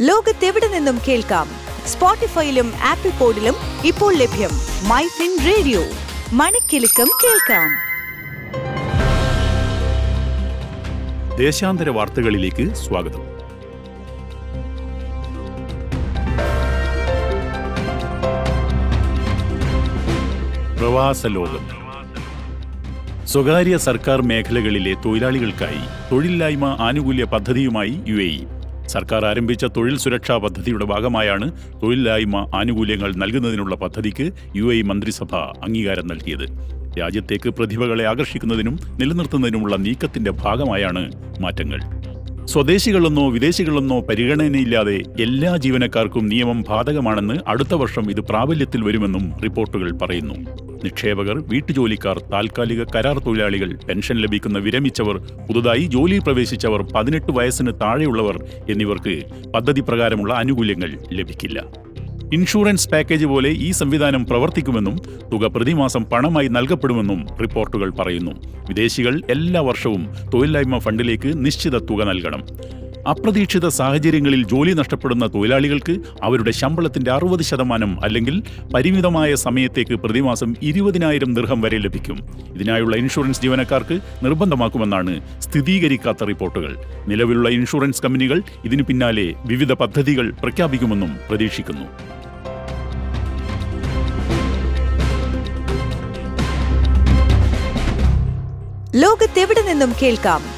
ലോകത്തെവിടെ നിന്നും കേൾക്കാം? സ്പോട്ടിഫൈയിലും ആപ്പിൾ പോഡിലും ഇപ്പോൾ ലഭ്യം മൈ ഫിൻ റേഡിയോ. മണിക്കെലക്കം കേൾക്കാം. ദേശാന്തര വാർത്തകളിലേക്ക് സ്വാഗതം. പ്രവാസ ലോകം. സ്വകാര്യ സർക്കാർ മേഖലകളിലെ തൊഴിലാളികൾക്കായി തൊഴിലില്ലായ്മ ആനുകൂല്യ പദ്ധതിയുമായി യു എ ഇ. സർക്കാർ ആരംഭിച്ച തൊഴിൽ സുരക്ഷാ പദ്ധതിയുടെ ഭാഗമായാണ് തൊഴിലില്ലായ്മ ആനുകൂല്യങ്ങൾ നൽകുന്നതിനുള്ള പദ്ധതിക്ക് യു എ മന്ത്രിസഭ അംഗീകാരം നൽകിയത്. രാജ്യത്തേക്ക് പ്രതിഭകളെ ആകർഷിക്കുന്നതിനും നിലനിർത്തുന്നതിനുമുള്ള നീക്കത്തിന്റെ ഭാഗമായാണ് മാറ്റങ്ങൾ. സ്വദേശികളെന്നോ വിദേശികളെന്നോ പരിഗണനയില്ലാതെ എല്ലാ ജീവനക്കാർക്കും നിയമം ബാധകമാണെന്ന് അടുത്ത വർഷം ഇത് പ്രാബല്യത്തിൽ വരുമെന്നും റിപ്പോർട്ടുകൾ പറയുന്നു. നിക്ഷേപകർ വീട്ടുജോലിക്കാർ താൽക്കാലിക കരാർ തൊഴിലാളികൾ പെൻഷൻ ലഭിക്കുന്ന വിരമിച്ചവർ പുതുതായി ജോലിയിൽ പ്രവേശിച്ചവർ പതിനെട്ട് വയസ്സിന് താഴെയുള്ളവർ എന്നിവർക്ക് പദ്ധതി പ്രകാരമുള്ള ആനുകൂല്യങ്ങൾ ലഭിക്കില്ല. ഇൻഷുറൻസ് പാക്കേജ് പോലെ ഈ സംവിധാനം പ്രവർത്തിക്കുമെന്നും തുക പ്രതിമാസം പണമായി നൽകപ്പെടുമെന്നും റിപ്പോർട്ടുകൾ പറയുന്നു. വിദേശികൾ എല്ലാ വർഷവും തൊഴിലില്ലായ്മ ഫണ്ടിലേക്ക് നിശ്ചിത തുക നൽകണം. അപ്രതീക്ഷിത സാഹചര്യങ്ങളിൽ ജോലി നഷ്ടപ്പെടുന്ന തൊഴിലാളികൾക്ക് അവരുടെ ശമ്പളത്തിന്റെ അറുപത് ശതമാനം അല്ലെങ്കിൽ പരിമിതമായ സമയത്തേക്ക് പ്രതിമാസം ഇരുപതിനായിരം ദീർഘം വരെ ലഭിക്കും. ഇതിനായുള്ള ഇൻഷുറൻസ് ജീവനക്കാർക്ക് നിർബന്ധമാക്കുമെന്നാണ് സ്ഥിരീകരിക്കാത്ത റിപ്പോർട്ടുകൾ. നിലവിലുള്ള ഇൻഷുറൻസ് കമ്പനികൾ ഇതിനു പിന്നാലെ വിവിധ പദ്ധതികൾ പ്രഖ്യാപിക്കുമെന്നും പ്രതീക്ഷിക്കുന്നു. ലോകത്തെവിടെ നിന്നും കേൾക്കാം?